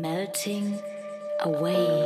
melting away.